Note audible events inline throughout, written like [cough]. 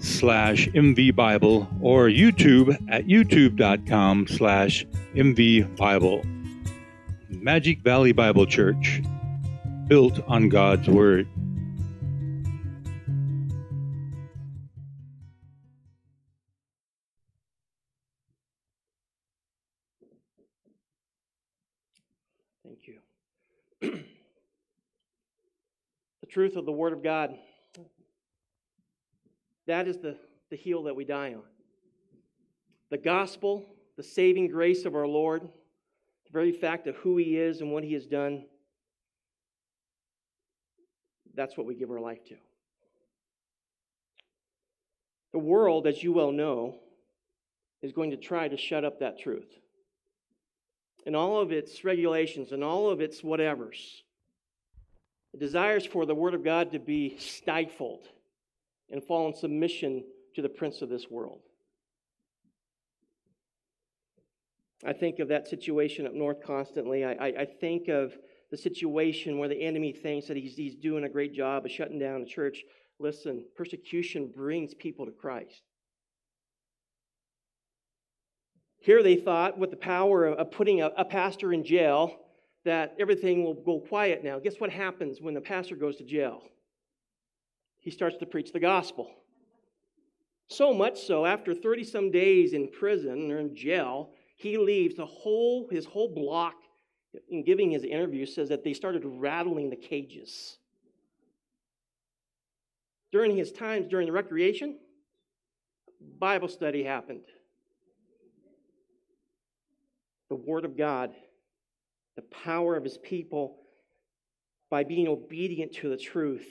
slash mvbible or YouTube at youtube.com slash mvbible. Magic Valley Bible Church, built on God's Word. Thank you. [clears throat] the truth of the Word of God that is the, the heel that we die on. The gospel, the saving grace of our Lord, the very fact of who He is and what He has done, that's what we give our life to. The world, as you well know, is going to try to shut up that truth. And all of its regulations and all of its whatevers. It desires for the Word of God to be stifled and fall in submission to the prince of this world. I think of that situation up north constantly. I, I, I, think of the situation where the enemy thinks that he's, he's doing a great job of shutting down a church. Listen, persecution brings people to Christ. Here they thought, with the power of putting a, a pastor in jail, that everything will go quiet now. Guess what happens when the pastor goes to jail? He starts to preach the gospel. So much so, after 30 some days in prison or in jail, he leaves the whole, his whole block, in giving his interview, says that they started rattling the cages. During his times during the recreation, Bible study happened. The Word of God, the power of His people, by being obedient to the truth,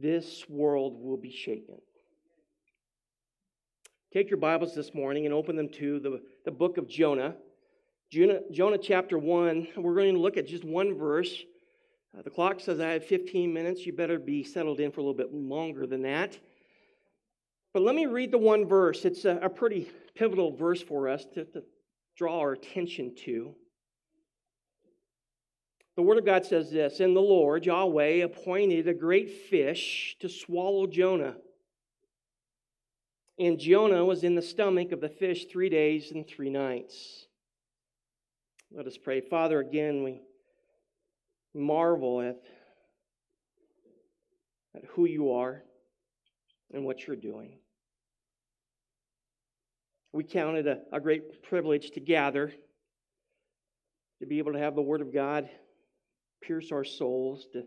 this world will be shaken. Take your Bibles this morning and open them to the, the book of Jonah. Jonah. Jonah chapter 1. We're going to look at just one verse. Uh, the clock says I have 15 minutes. You better be settled in for a little bit longer than that. But let me read the one verse. It's a, a pretty pivotal verse for us to, to draw our attention to. The Word of God says this And the Lord, Yahweh, appointed a great fish to swallow Jonah. And Jonah was in the stomach of the fish three days and three nights. Let us pray. Father, again, we marvel at, at who you are and what you're doing. We count it a, a great privilege to gather, to be able to have the Word of God pierce our souls, to,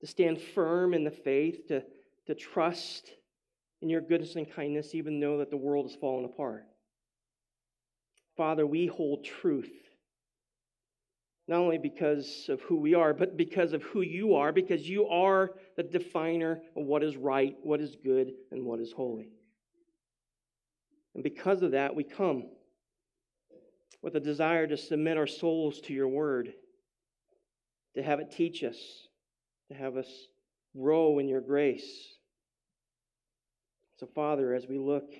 to stand firm in the faith, to, to trust in your goodness and kindness, even though that the world is falling apart. Father, we hold truth, not only because of who we are, but because of who you are, because you are the definer of what is right, what is good, and what is holy. And because of that, we come with a desire to submit our souls to your word to have it teach us, to have us grow in your grace. So, Father, as we look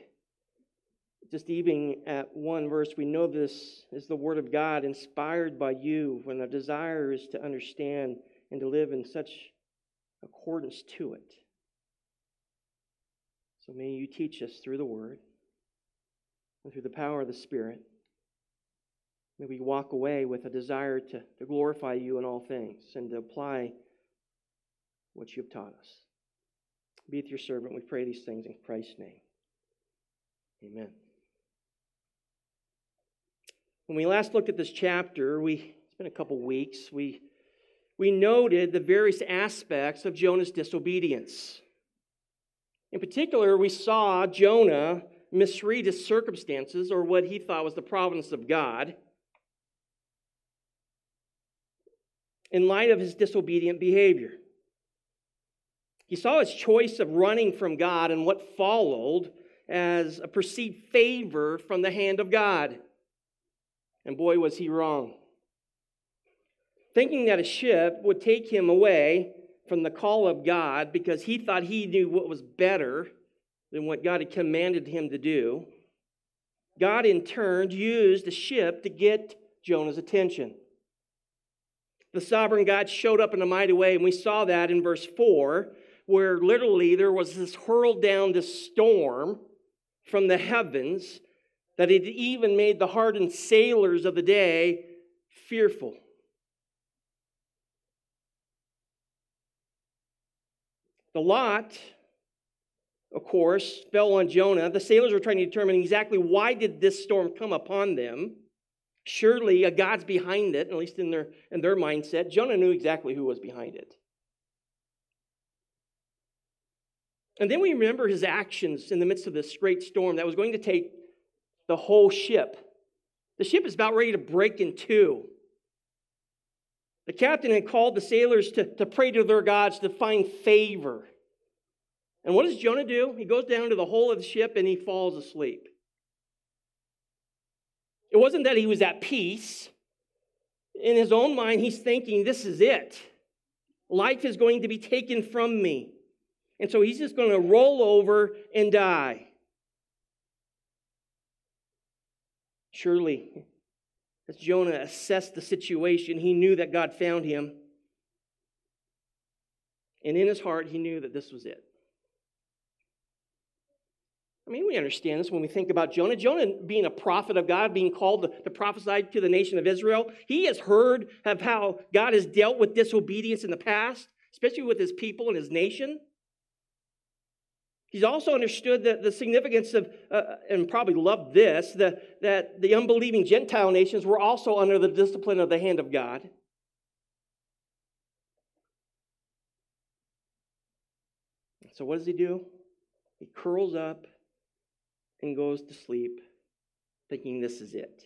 just even at one verse, we know this is the Word of God inspired by you when the desire is to understand and to live in such accordance to it. So may you teach us through the Word and through the power of the Spirit. May we walk away with a desire to, to glorify you in all things and to apply what you have taught us. Be with your servant. We pray these things in Christ's name. Amen. When we last looked at this chapter, we it's been a couple weeks, we we noted the various aspects of Jonah's disobedience. In particular, we saw Jonah misread his circumstances or what he thought was the providence of God. In light of his disobedient behavior. He saw his choice of running from God and what followed as a perceived favor from the hand of God. And boy, was he wrong. Thinking that a ship would take him away from the call of God because he thought he knew what was better than what God had commanded him to do, God in turn used the ship to get Jonah's attention. The sovereign God showed up in a mighty way, and we saw that in verse 4, where literally there was this hurled down this storm from the heavens that it even made the hardened sailors of the day fearful. The lot, of course, fell on Jonah. The sailors were trying to determine exactly why did this storm come upon them. Surely a God's behind it, at least in their, in their mindset. Jonah knew exactly who was behind it. And then we remember his actions in the midst of this great storm that was going to take the whole ship. The ship is about ready to break in two. The captain had called the sailors to, to pray to their gods to find favor. And what does Jonah do? He goes down to the hull of the ship and he falls asleep. It wasn't that he was at peace. In his own mind, he's thinking, this is it. Life is going to be taken from me. And so he's just going to roll over and die. Surely, as Jonah assessed the situation, he knew that God found him. And in his heart, he knew that this was it. I mean, we understand this when we think about Jonah. Jonah being a prophet of God, being called to, to prophesy to the nation of Israel, he has heard of how God has dealt with disobedience in the past, especially with his people and his nation. He's also understood the, the significance of, uh, and probably loved this, the, that the unbelieving Gentile nations were also under the discipline of the hand of God. So, what does he do? He curls up and goes to sleep thinking this is it.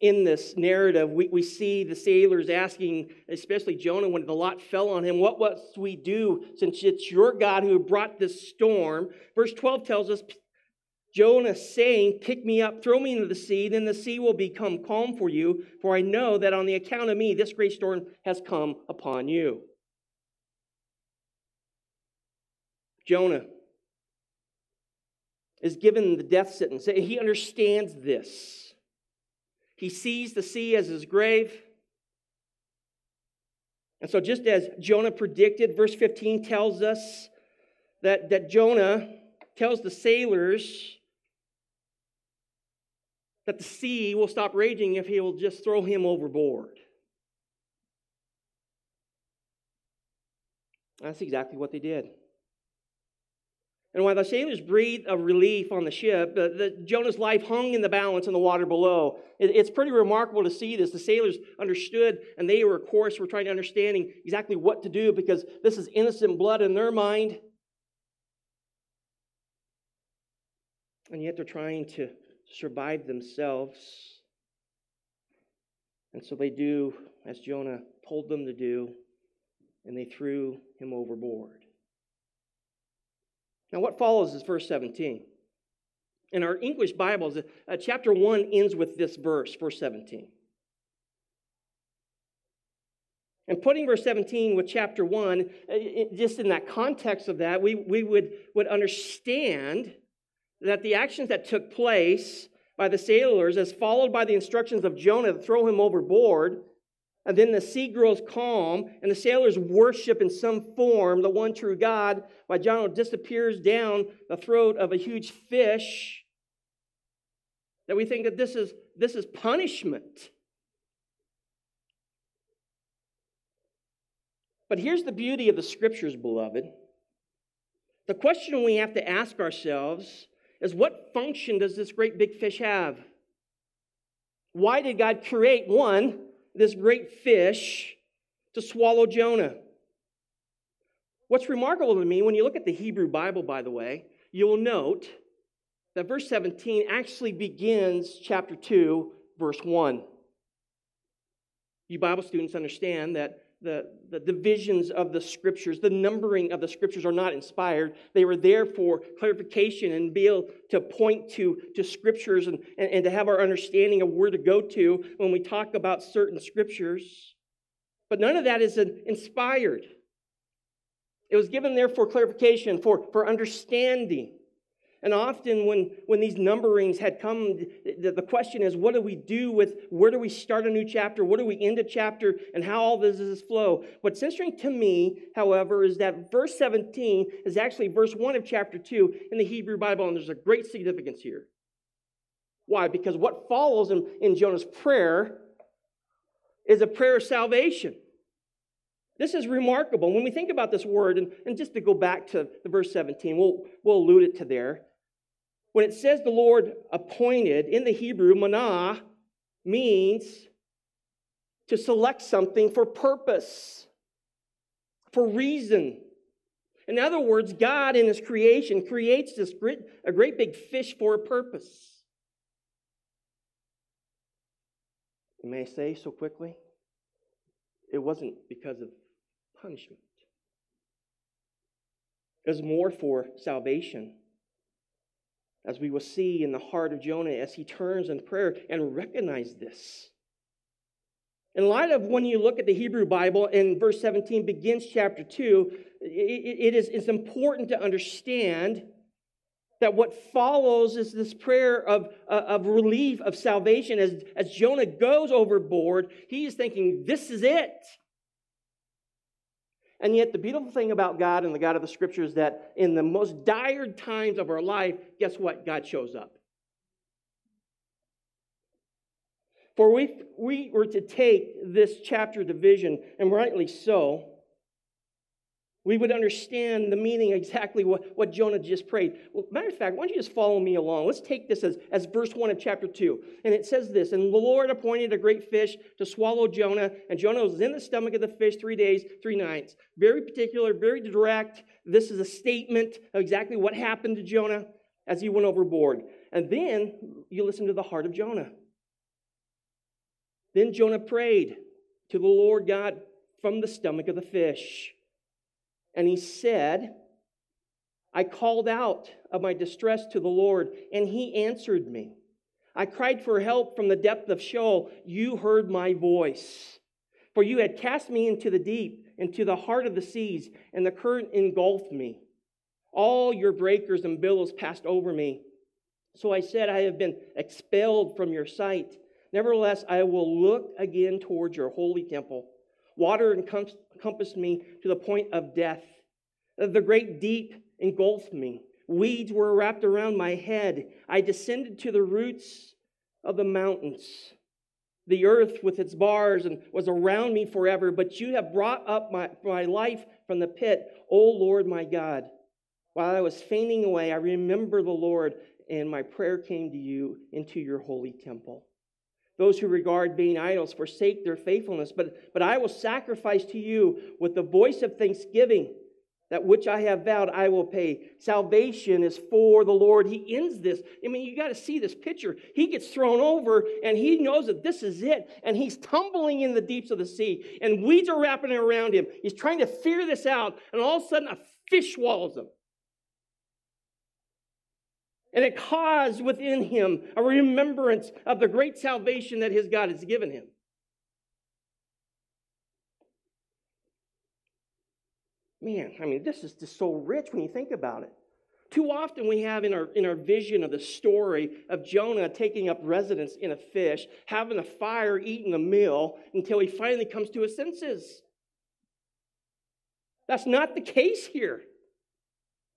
In this narrative, we, we see the sailors asking, especially Jonah, when the lot fell on him, What must we do since it's your God who brought this storm? Verse 12 tells us Jonah saying, Pick me up, throw me into the sea, then the sea will become calm for you, for I know that on the account of me, this great storm has come upon you. Jonah is given the death sentence. He understands this. He sees the sea as his grave. And so, just as Jonah predicted, verse 15 tells us that, that Jonah tells the sailors that the sea will stop raging if he will just throw him overboard. That's exactly what they did. And while the sailors breathed a relief on the ship, the, the, Jonah's life hung in the balance in the water below. It, it's pretty remarkable to see this. The sailors understood, and they were, of course, were trying to understanding exactly what to do because this is innocent blood in their mind. And yet they're trying to survive themselves. And so they do as Jonah told them to do, and they threw him overboard. Now, what follows is verse 17. In our English Bibles, uh, chapter 1 ends with this verse, verse 17. And putting verse 17 with chapter 1, uh, just in that context of that, we, we would, would understand that the actions that took place by the sailors, as followed by the instructions of Jonah to throw him overboard, and then the sea grows calm, and the sailors worship in some form the one true God, while Jonah disappears down the throat of a huge fish. That we think that this is, this is punishment. But here's the beauty of the scriptures, beloved. The question we have to ask ourselves is what function does this great big fish have? Why did God create one? This great fish to swallow Jonah. What's remarkable to me, when you look at the Hebrew Bible, by the way, you'll note that verse 17 actually begins chapter 2, verse 1. You Bible students understand that the, the divisions of the scriptures, the numbering of the scriptures are not inspired. They were there for clarification and be able to point to, to scriptures and, and, and to have our understanding of where to go to when we talk about certain scriptures. But none of that is inspired. It was given there for clarification, for, for understanding. And often, when, when these numberings had come, the, the question is what do we do with where do we start a new chapter? What do we end a chapter? And how all this does flow? What's interesting to me, however, is that verse 17 is actually verse 1 of chapter 2 in the Hebrew Bible, and there's a great significance here. Why? Because what follows in, in Jonah's prayer is a prayer of salvation. This is remarkable. When we think about this word, and, and just to go back to the verse 17, we'll, we'll allude it to there. When it says the Lord appointed, in the Hebrew, manah means to select something for purpose, for reason. In other words, God in His creation creates this great, a great big fish for a purpose. You may say so quickly, it wasn't because of punishment. It was more for salvation as we will see in the heart of Jonah as he turns in prayer and recognize this. In light of when you look at the Hebrew Bible and verse 17 begins chapter 2, it is it's important to understand that what follows is this prayer of, uh, of relief, of salvation. As, as Jonah goes overboard, he is thinking, This is it. And yet, the beautiful thing about God and the God of the scripture is that in the most dire times of our life, guess what? God shows up. For if we were to take this chapter division, and rightly so, we would understand the meaning exactly what, what Jonah just prayed. Well, matter of fact, why don't you just follow me along? Let's take this as, as verse 1 of chapter 2. And it says this And the Lord appointed a great fish to swallow Jonah, and Jonah was in the stomach of the fish three days, three nights. Very particular, very direct. This is a statement of exactly what happened to Jonah as he went overboard. And then you listen to the heart of Jonah. Then Jonah prayed to the Lord God from the stomach of the fish. And he said, I called out of my distress to the Lord, and he answered me. I cried for help from the depth of Sheol. You heard my voice. For you had cast me into the deep, into the heart of the seas, and the current engulfed me. All your breakers and billows passed over me. So I said, I have been expelled from your sight. Nevertheless, I will look again towards your holy temple. Water encompassed me to the point of death. The great deep engulfed me. Weeds were wrapped around my head. I descended to the roots of the mountains. The earth with its bars and was around me forever, but you have brought up my, my life from the pit, O Lord my God. While I was fainting away, I remember the Lord, and my prayer came to you into your holy temple. Those who regard vain idols forsake their faithfulness, but, but I will sacrifice to you with the voice of thanksgiving. That which I have vowed, I will pay. Salvation is for the Lord. He ends this. I mean, you got to see this picture. He gets thrown over and he knows that this is it. And he's tumbling in the deeps of the sea. And weeds are wrapping around him. He's trying to figure this out. And all of a sudden, a fish swallows him. And it caused within him a remembrance of the great salvation that his God has given him. Man, I mean, this is just so rich when you think about it. Too often we have in our, in our vision of the story of Jonah taking up residence in a fish, having a fire, eating a meal until he finally comes to his senses. That's not the case here.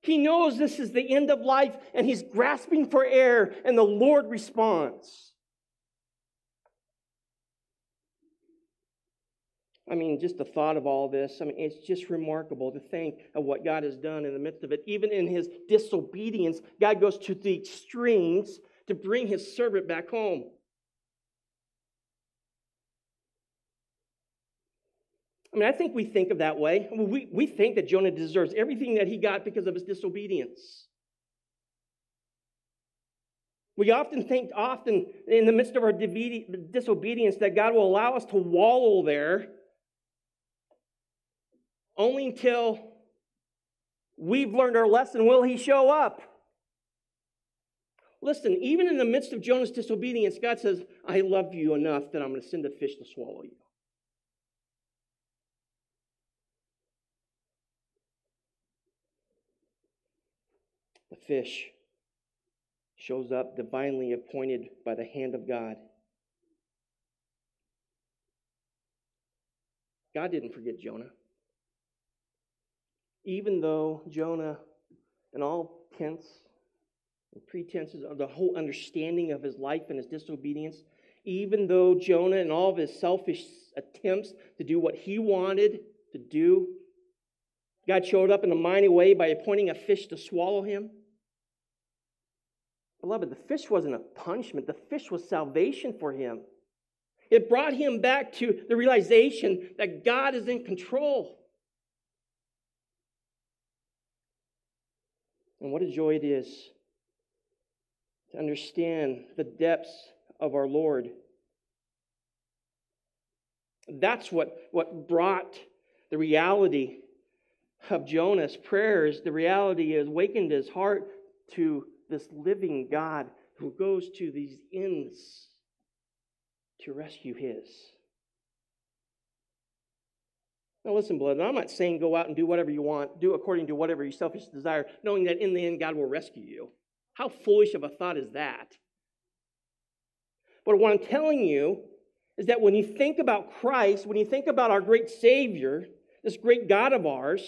He knows this is the end of life and he's grasping for air, and the Lord responds. I mean, just the thought of all this, I mean, it's just remarkable to think of what God has done in the midst of it. Even in his disobedience, God goes to the extremes to bring his servant back home. I mean, I think we think of that way. I mean, we, we think that Jonah deserves everything that he got because of his disobedience. We often think, often in the midst of our disobedience, that God will allow us to wallow there only until we've learned our lesson will he show up. Listen, even in the midst of Jonah's disobedience, God says, I love you enough that I'm going to send a fish to swallow you. Fish shows up divinely appointed by the hand of God. God didn't forget Jonah. Even though Jonah, in all tense and pretenses of the whole understanding of his life and his disobedience, even though Jonah and all of his selfish attempts to do what he wanted to do, God showed up in a mighty way by appointing a fish to swallow him. Beloved, the fish wasn't a punishment, the fish was salvation for him. It brought him back to the realization that God is in control. And what a joy it is to understand the depths of our Lord. That's what, what brought the reality of Jonah's prayers. The reality has awakened his heart to this living God who goes to these ends to rescue his. Now, listen, beloved, I'm not saying go out and do whatever you want, do according to whatever your selfish desire, knowing that in the end God will rescue you. How foolish of a thought is that? But what I'm telling you is that when you think about Christ, when you think about our great Savior, this great God of ours,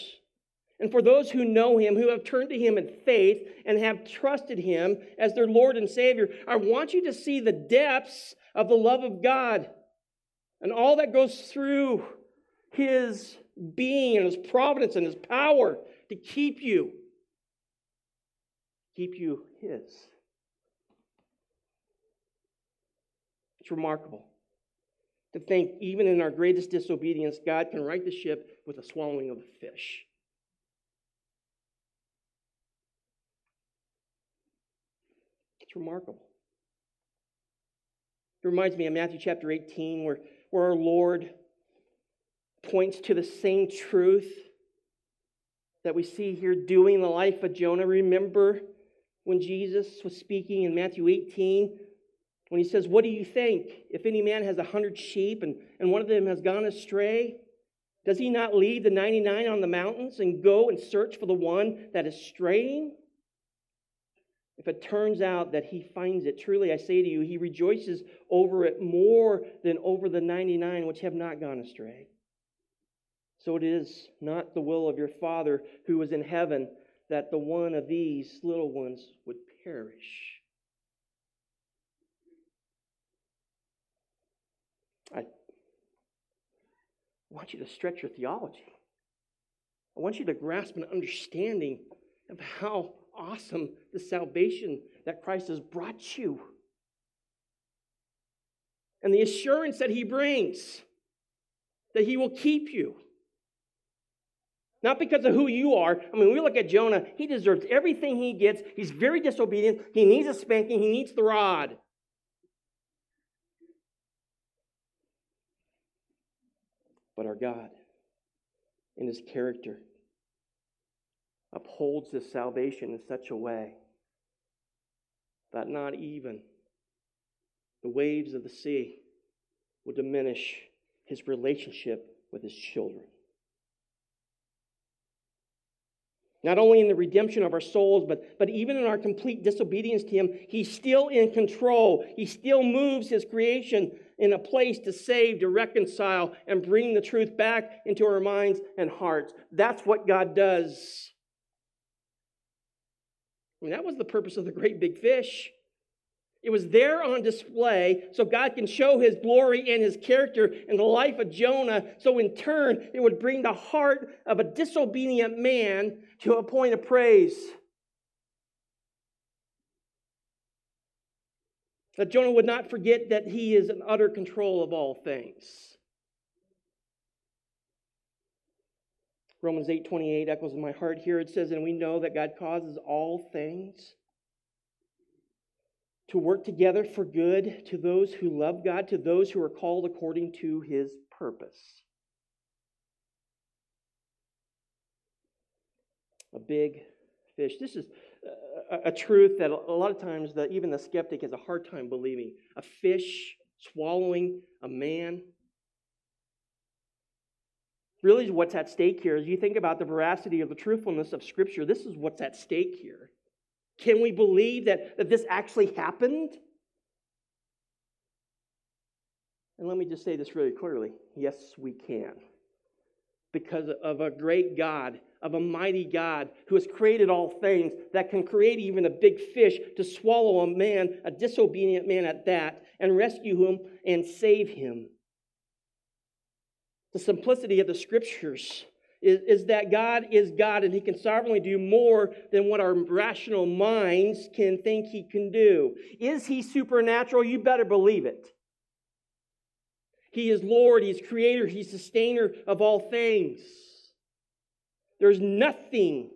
and for those who know him, who have turned to him in faith and have trusted him as their Lord and Savior, I want you to see the depths of the love of God and all that goes through his being and his providence and his power to keep you, keep you his. It's remarkable to think, even in our greatest disobedience, God can right the ship with the swallowing of a fish. Remarkable. It reminds me of Matthew chapter 18, where, where our Lord points to the same truth that we see here doing the life of Jonah. Remember when Jesus was speaking in Matthew 18, when he says, What do you think? If any man has a hundred sheep and, and one of them has gone astray, does he not leave the 99 on the mountains and go and search for the one that is straying? If it turns out that he finds it, truly I say to you, he rejoices over it more than over the 99 which have not gone astray. So it is not the will of your Father who is in heaven that the one of these little ones would perish. I want you to stretch your theology. I want you to grasp an understanding of how awesome the salvation that Christ has brought you. And the assurance that he brings that he will keep you. Not because of who you are. I mean, we look at Jonah, he deserves everything he gets. He's very disobedient. He needs a spanking, he needs the rod. But our God, in his character, upholds this salvation in such a way that not even the waves of the sea will diminish his relationship with his children. Not only in the redemption of our souls, but, but even in our complete disobedience to Him, He's still in control. He still moves His creation in a place to save, to reconcile, and bring the truth back into our minds and hearts. That's what God does. I mean, that was the purpose of the great big fish. It was there on display so God can show his glory and his character in the life of Jonah. So, in turn, it would bring the heart of a disobedient man to a point of praise. That Jonah would not forget that he is in utter control of all things. Romans 8:28 echoes in my heart here. It says, "And we know that God causes all things to work together for good to those who love God, to those who are called according to his purpose." A big fish. This is a, truth that a lot of times the, even the skeptic has a hard time believing. A fish swallowing a man. Really, what's at stake here, as you think about the veracity of the truthfulness of Scripture, this is what's at stake here. Can we believe that, that this actually happened? And let me just say this really clearly yes, we can. Because of a great God, of a mighty God who has created all things, that can create even a big fish to swallow a man, a disobedient man at that, and rescue him and save him. The simplicity of the scriptures is, is that God is God and He can sovereignly do more than what our rational minds can think He can do. Is He supernatural? You better believe it. He is Lord, He's creator, He's sustainer of all things. There's nothing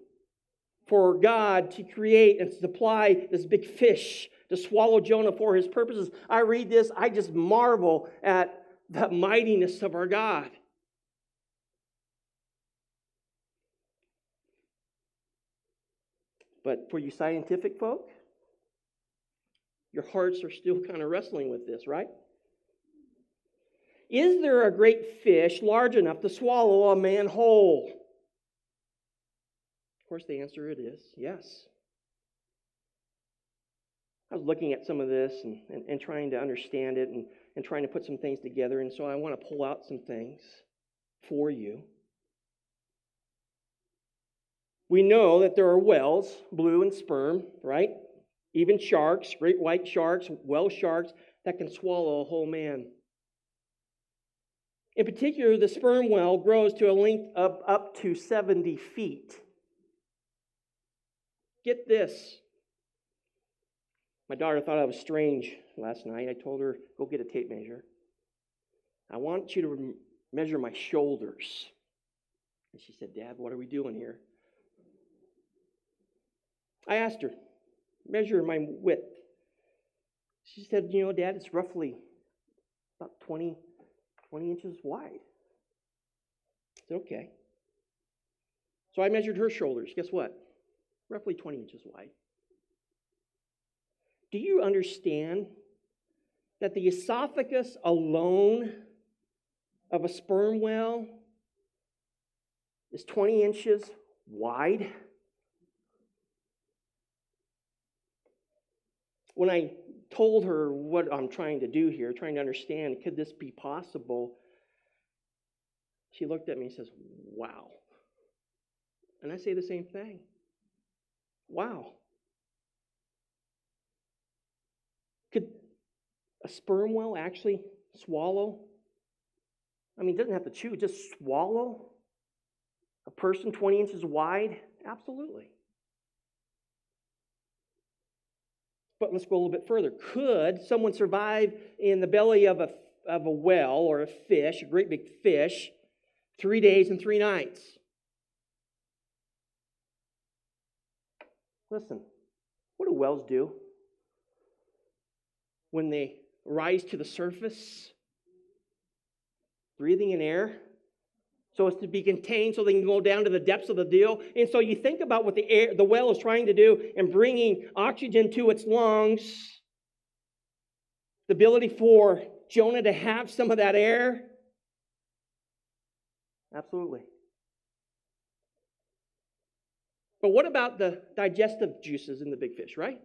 for God to create and supply this big fish to swallow Jonah for his purposes. I read this, I just marvel at the mightiness of our God. But for you scientific folk, your hearts are still kind of wrestling with this, right? Is there a great fish large enough to swallow a man whole? Of course, the answer it is yes. I was looking at some of this and, and, and trying to understand it and, and trying to put some things together, and so I want to pull out some things for you. We know that there are whales, blue and sperm, right? Even sharks, great white sharks, whale sharks, that can swallow a whole man. In particular, the sperm whale grows to a length of up to 70 feet. Get this. My daughter thought I was strange last night. I told her, go get a tape measure. I want you to measure my shoulders. And she said, Dad, what are we doing here? I asked her, measure my width. She said, You know, Dad, it's roughly about 20, 20 inches wide. I said, Okay. So I measured her shoulders. Guess what? Roughly 20 inches wide. Do you understand that the esophagus alone of a sperm whale is 20 inches wide? When I told her what I'm trying to do here, trying to understand, could this be possible? She looked at me and says, Wow. And I say the same thing. Wow. Could a sperm whale actually swallow? I mean, it doesn't have to chew, just swallow a person 20 inches wide? Absolutely. But let's go a little bit further. Could someone survive in the belly of a, of a whale or a fish, a great big fish, three days and three nights? Listen, what do wells do when they rise to the surface? Breathing in air so as to be contained so they can go down to the depths of the deal. And so you think about what the air, the whale is trying to do and bringing oxygen to its lungs, the ability for Jonah to have some of that air. Absolutely. But what about the digestive juices in the big fish, right?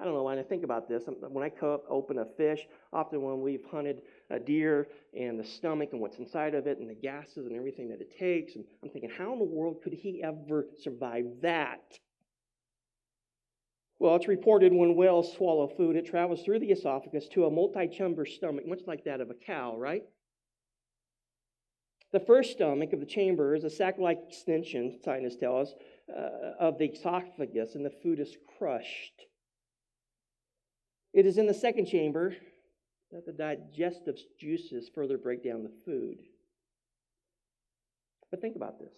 I don't know when I think about this. When I open a fish, often when we've hunted a deer and the stomach and what's inside of it and the gases and everything that it takes, and I'm thinking, how in the world could he ever survive that? Well, it's reported when whales swallow food, it travels through the esophagus to a multi chamber stomach, much like that of a cow, right? The first stomach of the chamber is a sac like extension, scientists tell us, uh, of the esophagus, and the food is crushed. It is in the second chamber that the digestive juices further break down the food. But think about this.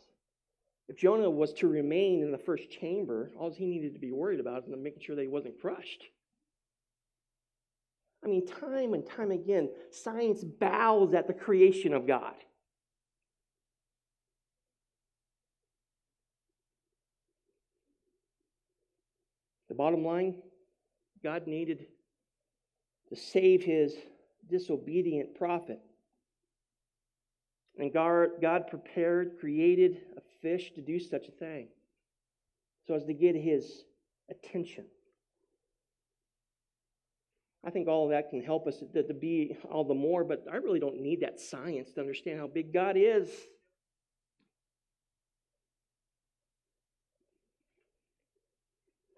If Jonah was to remain in the first chamber, all he needed to be worried about is making sure that he wasn't crushed. I mean, time and time again, science bows at the creation of God. The bottom line God needed to save his disobedient prophet. And God prepared, created a fish to do such a thing so as to get his attention. I think all of that can help us to, be all the more, but I really don't need that science to understand how big God is.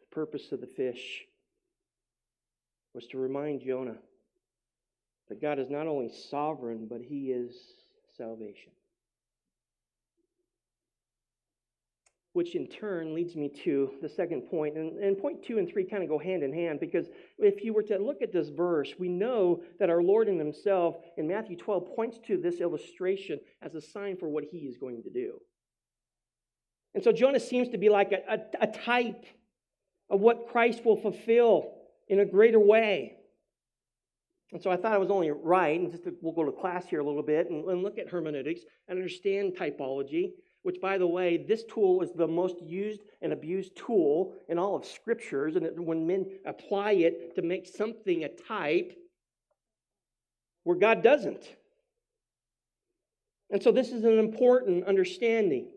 The purpose of the fish was to remind Jonah that God is not only sovereign, but he is salvation. which in turn leads me to the second point. And, and point two and three kind of go hand in hand because if you were to look at this verse, we know that our Lord in Himself in Matthew 12 points to this illustration as a sign for what He is going to do. And so Jonah seems to be like a, a, a type of what Christ will fulfill in a greater way. And so I thought I was only right, and just to, we'll go to class here a little bit and, and look at hermeneutics and understand typology which, by the way, this tool is the most used and abused tool in all of scriptures. And when men apply it to make something a type, where God doesn't. And so, this is an important understanding.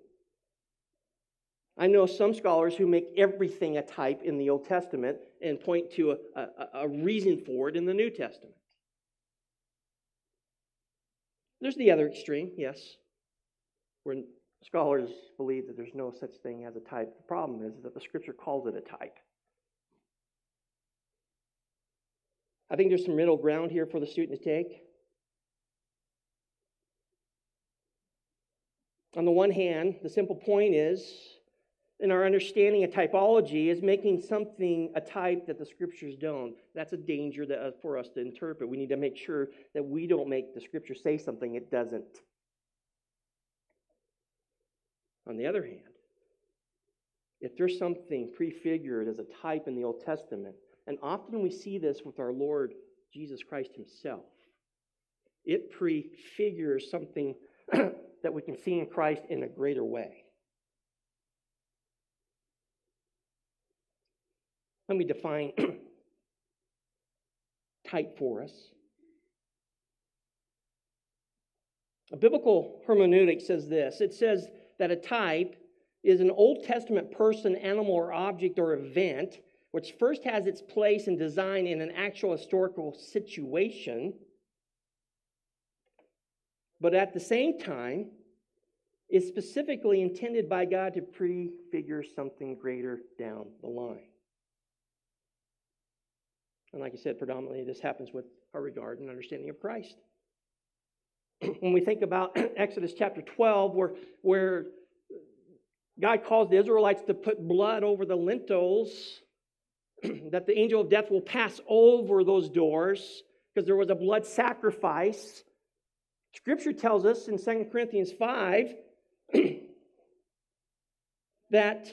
I know some scholars who make everything a type in the Old Testament and point to a, a, a reason for it in the New Testament. There's the other extreme, yes, where Scholars believe that there's no such thing as a type. The problem is that the scripture calls it a type. I think there's some middle ground here for the student to take. On the one hand, the simple point is, in our understanding of typology, is making something a type that the scriptures don't. That's a danger that, uh, for us to interpret. We need to make sure that we don't make the scripture say something it doesn't. On the other hand, if there's something prefigured as a type in the Old Testament, and often we see this with our Lord Jesus Christ Himself, it prefigures something [clears throat] that we can see in Christ in a greater way. Let me define [clears throat] type for us. A biblical hermeneutic says this it says that a type is an Old Testament person, animal, or object or event which first has its place and design in an actual historical situation, but at the same time is specifically intended by God to prefigure something greater down the line. And like I said, predominantly this happens with our regard and understanding of Christ. [clears throat] when we think about [clears throat] Exodus chapter 12, where, where God calls the Israelites to put blood over the lintels, [clears throat] that the angel of death will pass over those doors because there was a blood sacrifice. Scripture tells us in 2 Corinthians 5 that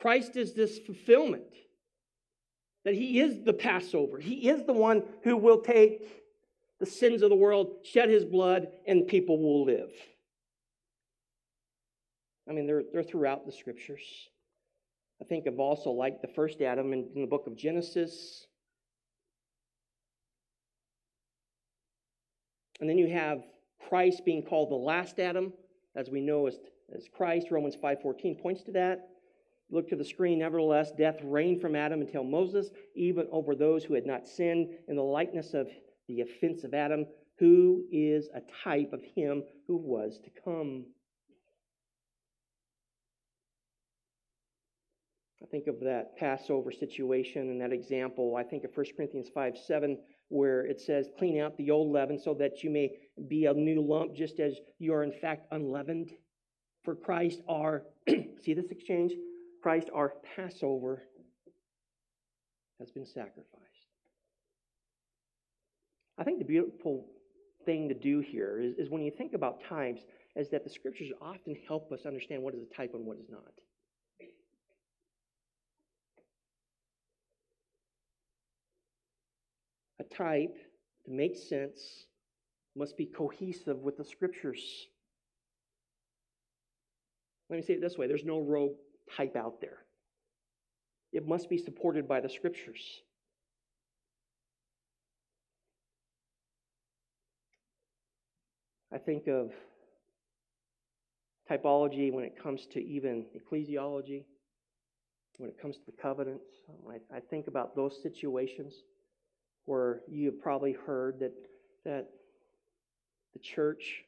Christ is this fulfillment, that He is the Passover. He is the one who will take the sins of the world, shed his blood, and people will live. I mean, they're, they're throughout the scriptures. I think of also like the first Adam in, in the book of Genesis. And then you have Christ being called the last Adam, as we know as, as Christ. Romans 5.14 points to that. Look to the screen. Nevertheless, death reigned from Adam until Moses, even over those who had not sinned in the likeness of the offense of Adam, who is a type of him who was to come. I think of that Passover situation and that example. I think of 1 Corinthians 5 7, where it says, Clean out the old leaven so that you may be a new lump, just as you are in fact unleavened. For Christ, our, [clears throat] see this exchange? Christ, our Passover, has been sacrificed. I think the beautiful thing to do here is, is when you think about types, is that the scriptures often help us understand what is a type and what is not. A type, to make sense, must be cohesive with the scriptures. Let me say it this way there's no rogue type out there. it must be supported by the scriptures. I think of typology when it comes to even ecclesiology, when it comes to the covenants. I, I think about those situations where you have probably heard that, that the church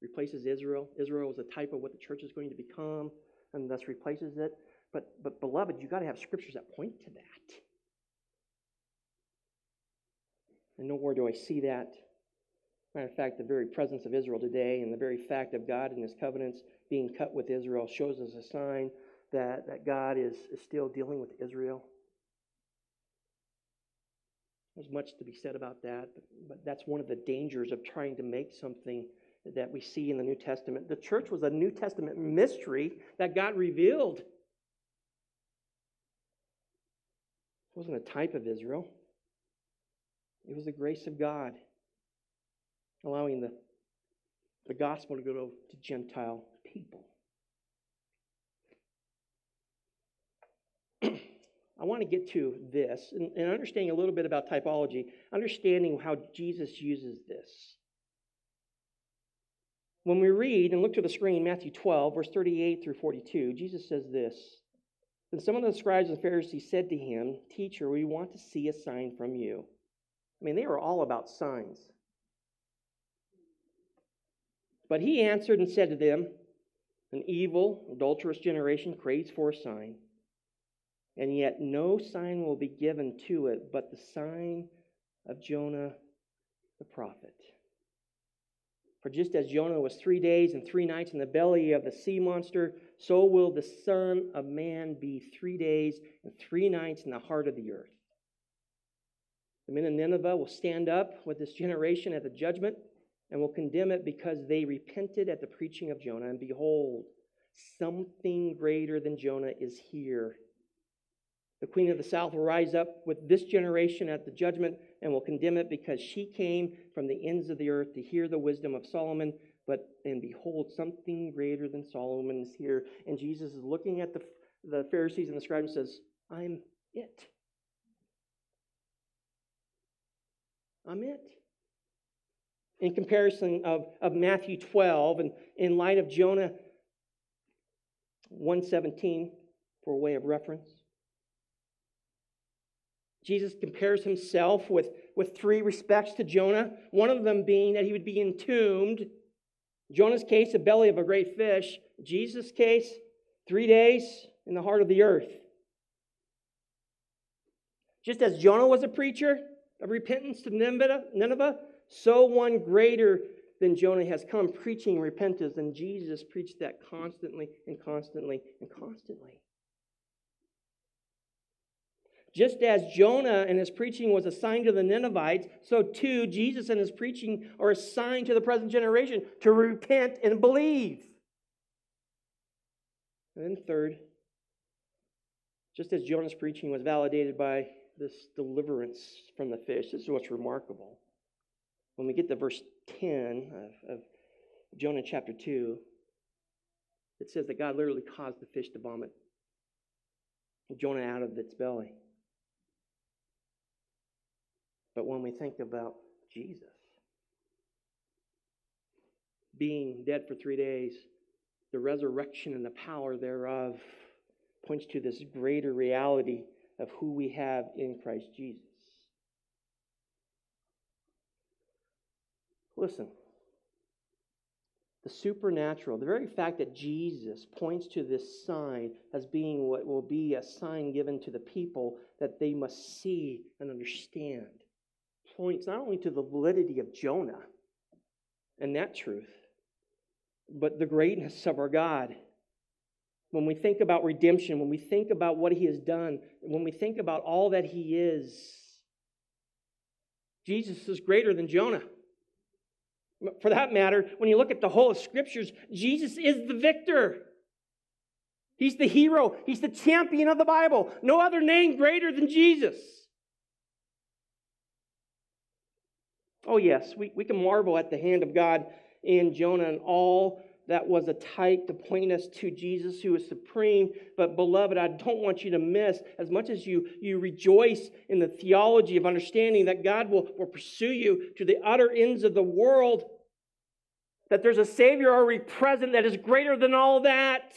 replaces Israel. Israel is a type of what the church is going to become and thus replaces it. But, but beloved, you've got to have scriptures that point to that. And nowhere do I see that. Matter of fact, the very presence of Israel today and the very fact of God and his covenants being cut with Israel shows us a sign that, that God is, is still dealing with Israel. There's much to be said about that, but, but that's one of the dangers of trying to make something that we see in the New Testament. The church was a New Testament mystery that God revealed. It wasn't a type of Israel, it was the grace of God allowing the, the gospel to go to, to Gentile people. [clears throat] I want to get to this and, and understanding a little bit about typology, understanding how Jesus uses this. When we read and look to the screen, Matthew 12, verse 38 through 42, Jesus says this. Then some of the scribes and Pharisees said to him, Teacher, we want to see a sign from you. I mean, they were all about signs. But he answered and said to them, An evil, adulterous generation craves for a sign, and yet no sign will be given to it but the sign of Jonah the prophet. For just as Jonah was three days and three nights in the belly of the sea monster, so will the Son of Man be three days and three nights in the heart of the earth. The men of Nineveh will stand up with this generation at the judgment and will condemn it because they repented at the preaching of Jonah. And behold, something greater than Jonah is here. The queen of the south will rise up with this generation at the judgment and will condemn it because she came from the ends of the earth to hear the wisdom of Solomon. But, and behold, something greater than Solomon is here. And Jesus is looking at the, the Pharisees and the scribes and says, I'm it. I'm it in comparison of, of Matthew 12 and in light of Jonah 117 for a way of reference. Jesus compares himself with, with three respects to Jonah, one of them being that he would be entombed. Jonah's case, the belly of a great fish. Jesus' case, three days in the heart of the earth. Just as Jonah was a preacher of repentance to Nineveh, so one greater than Jonah has come preaching repentance, and Jesus preached that constantly and constantly and constantly. Just as Jonah and his preaching was a sign to the Ninevites, so too Jesus and his preaching are a sign to the present generation to repent and believe. And then, third, just as Jonah's preaching was validated by this deliverance from the fish, this is what's remarkable when we get to verse 10 of, of Jonah chapter 2, it says that God literally caused the fish to vomit Jonah out of its belly. But when we think about Jesus being dead for three days, the resurrection and the power thereof points to this greater reality of who we have in Christ Jesus. Listen, the supernatural, the very fact that Jesus points to this sign as being what will be a sign given to the people that they must see and understand, points not only to the validity of Jonah and that truth, but the greatness of our God. When we think about redemption, when we think about what he has done, when we think about all that he is, Jesus is greater than Jonah. For that matter, when you look at the whole of scriptures, Jesus is the victor. He's the hero. He's the champion of the Bible. No other name greater than Jesus. Oh, yes, we, we can marvel at the hand of God in Jonah and all that was a type to point us to Jesus who is supreme. But, beloved, I don't want you to miss, as much as you, you rejoice in the theology of understanding that God will, will pursue you to the utter ends of the world, that there's a Savior already present that is greater than all that.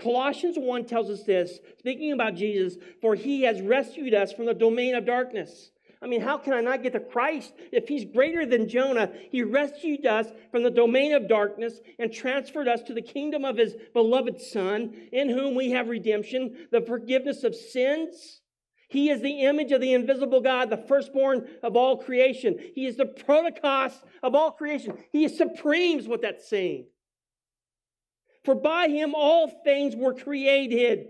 Colossians 1 tells us this, speaking about Jesus, for he has rescued us from the domain of darkness I mean, how can I not get to Christ if he's greater than Jonah? He rescued us from the domain of darkness and transferred us to the kingdom of his beloved Son, in whom we have redemption, the forgiveness of sins. He is the image of the invisible God, the firstborn of all creation. He is the prototokos of all creation. He is supreme, is what that's saying. For by him all things were created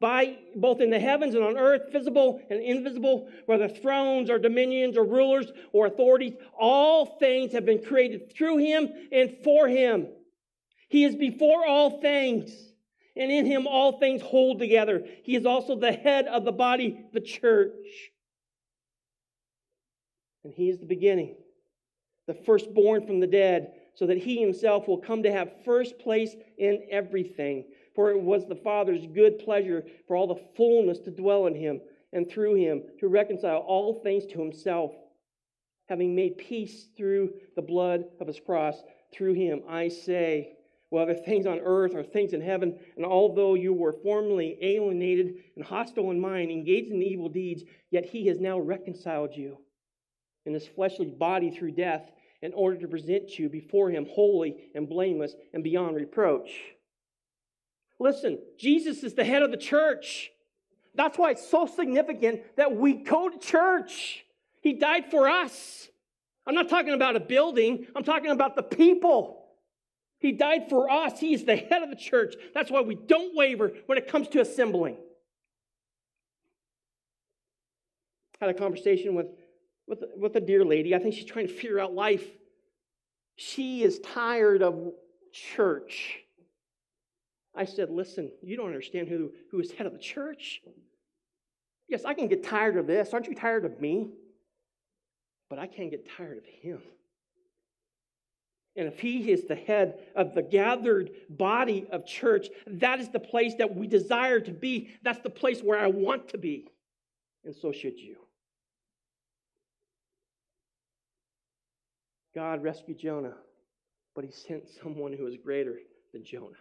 by both in the heavens and on earth, visible and invisible, whether thrones or dominions or rulers or authorities, all things have been created through him and for him. He is before all things, and in him all things hold together. He is also the head of the body, the church. And he is the beginning, the firstborn from the dead, so that he himself will come to have first place in everything. For it was the Father's good pleasure for all the fullness to dwell in him, and through him to reconcile all things to himself, having made peace through the blood of his cross. Through him, I say, whether things on earth or things in heaven, and although you were formerly alienated and hostile in mind, engaged in evil deeds, yet he has now reconciled you in his fleshly body through death in order to present you before him holy and blameless and beyond reproach. Listen, Jesus is the head of the church. That's why it's so significant that we go to church. He died for us. I'm not talking about a building, I'm talking about the people. He died for us. He is the head of the church. That's why we don't waver when it comes to assembling. I had a conversation with, with, with a dear lady. I think she's trying to figure out life. She is tired of church. I said, Listen, you don't understand who, who is head of the church. Yes, I can get tired of this. Aren't you tired of me? But I can't get tired of him. And if he is the head of the gathered body of church, that is the place that we desire to be. That's the place where I want to be. And so should you. God rescued Jonah, but he sent someone who is greater than Jonah.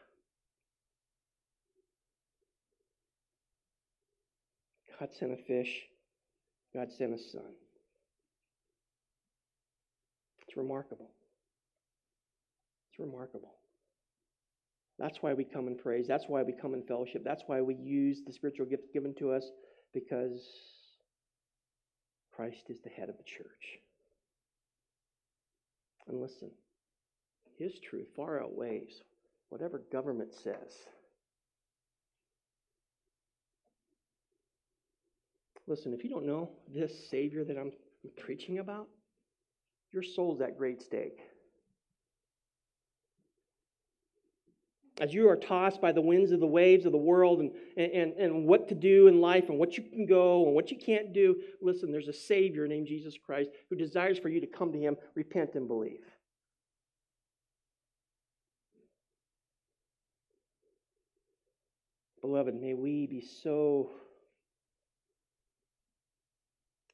God sent a fish, God sent a son. It's remarkable. It's remarkable. That's why we come in praise. That's why we come in fellowship. That's why we use the spiritual gifts given to us because Christ is the head of the church. And listen, his truth far outweighs whatever government says. Listen, if you don't know this Savior that I'm preaching about, your soul's at great stake. As you are tossed by the winds of the waves of the world and, and, and what to do in life and what you can go and what you can't do, listen, there's a Savior named Jesus Christ who desires for you to come to Him, repent, and believe. Beloved, may we be so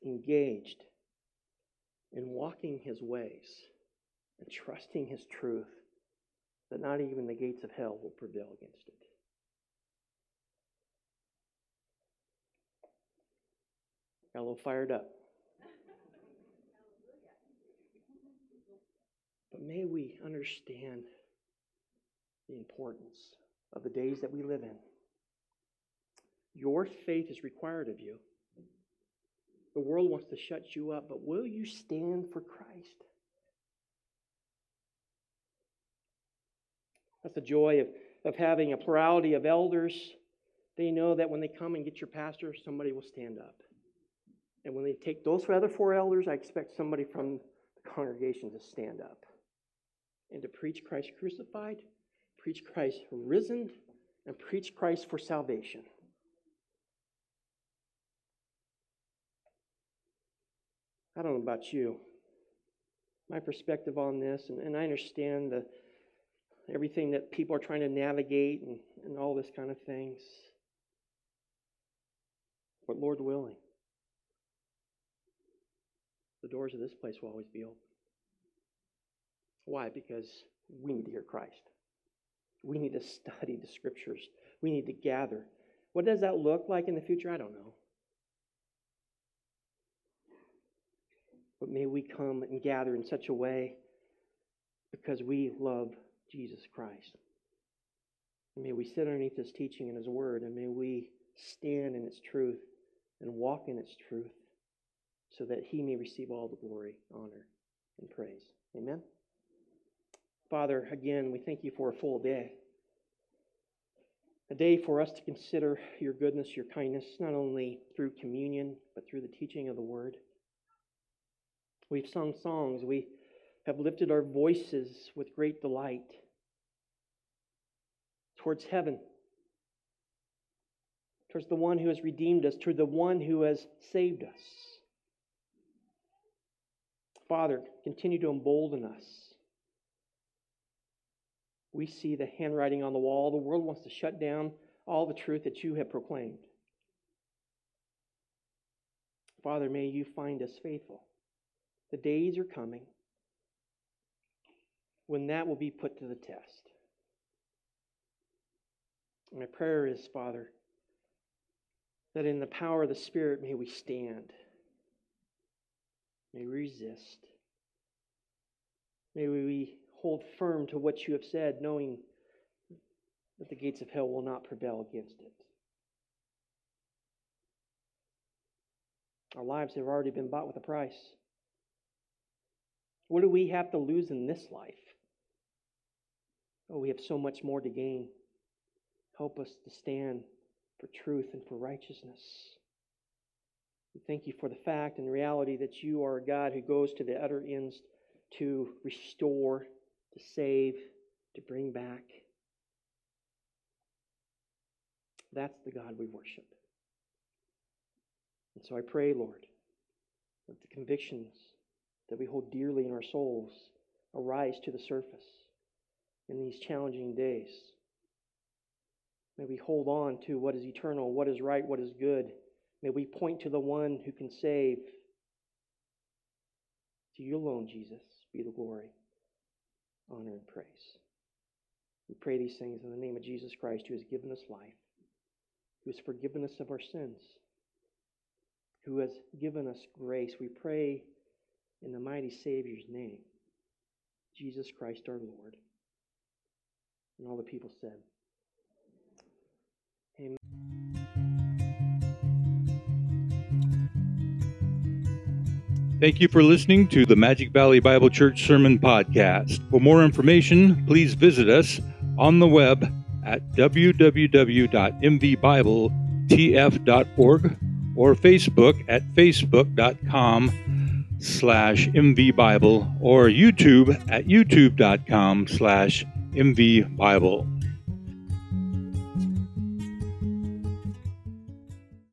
engaged in walking his ways and trusting his truth that not even the gates of hell will prevail against it. Got a little fired up. But may we understand the importance of the days that we live in. Your faith is required of you. The world wants to shut you up, but will you stand for Christ? That's the joy of, of having a plurality of elders. They know that when they come and get your pastor, somebody will stand up. And when they take those other four elders, I expect somebody from the congregation to stand up and to preach Christ crucified, preach Christ risen, and preach Christ for salvation. I don't know about you. My perspective on this, and, and I understand the, everything that people are trying to navigate and, and all this kind of things. But Lord willing, the doors of this place will always be open. Why? Because we need to hear Christ. We need to study the scriptures. We need to gather. What does that look like in the future? I don't know. But may we come and gather in such a way because we love Jesus Christ. And may we sit underneath His teaching and His word, and may we stand in its truth and walk in its truth so that He may receive all the glory, honor, and praise. Amen. Father, again, we thank you for a full day. A day for us to consider your goodness, your kindness, not only through communion, but through the teaching of the word. We've sung songs. We have lifted our voices with great delight towards heaven, towards the one who has redeemed us, to the one who has saved us. Father, continue to embolden us. We see the handwriting on the wall. The world wants to shut down all the truth that you have proclaimed. Father, may you find us faithful. The days are coming when that will be put to the test. My prayer is, Father, that in the power of the Spirit may we stand, may we resist, may we hold firm to what you have said, knowing that the gates of hell will not prevail against it. Our lives have already been bought with a price. What do we have to lose in this life? Oh, we have so much more to gain. Help us to stand for truth and for righteousness. We thank you for the fact and reality that you are a God who goes to the utter ends to restore, to save, to bring back. That's the God we worship. And so I pray, Lord, that the convictions that we hold dearly in our souls arise to the surface in these challenging days. May we hold on to what is eternal, what is right, what is good. May we point to the one who can save. To you alone, Jesus, be the glory, honor, and praise. We pray these things in the name of Jesus Christ, who has given us life, who has forgiven us of our sins, who has given us grace. We pray in the mighty Savior's name, Jesus Christ our Lord. And all the people said, Amen. Thank you for listening to the Magic Valley Bible Church Sermon Podcast. For more information, please visit us on the web at www.mvbibletf.org or Facebook at facebook.com slash mvbible or YouTube at youtube.com slash mvbible.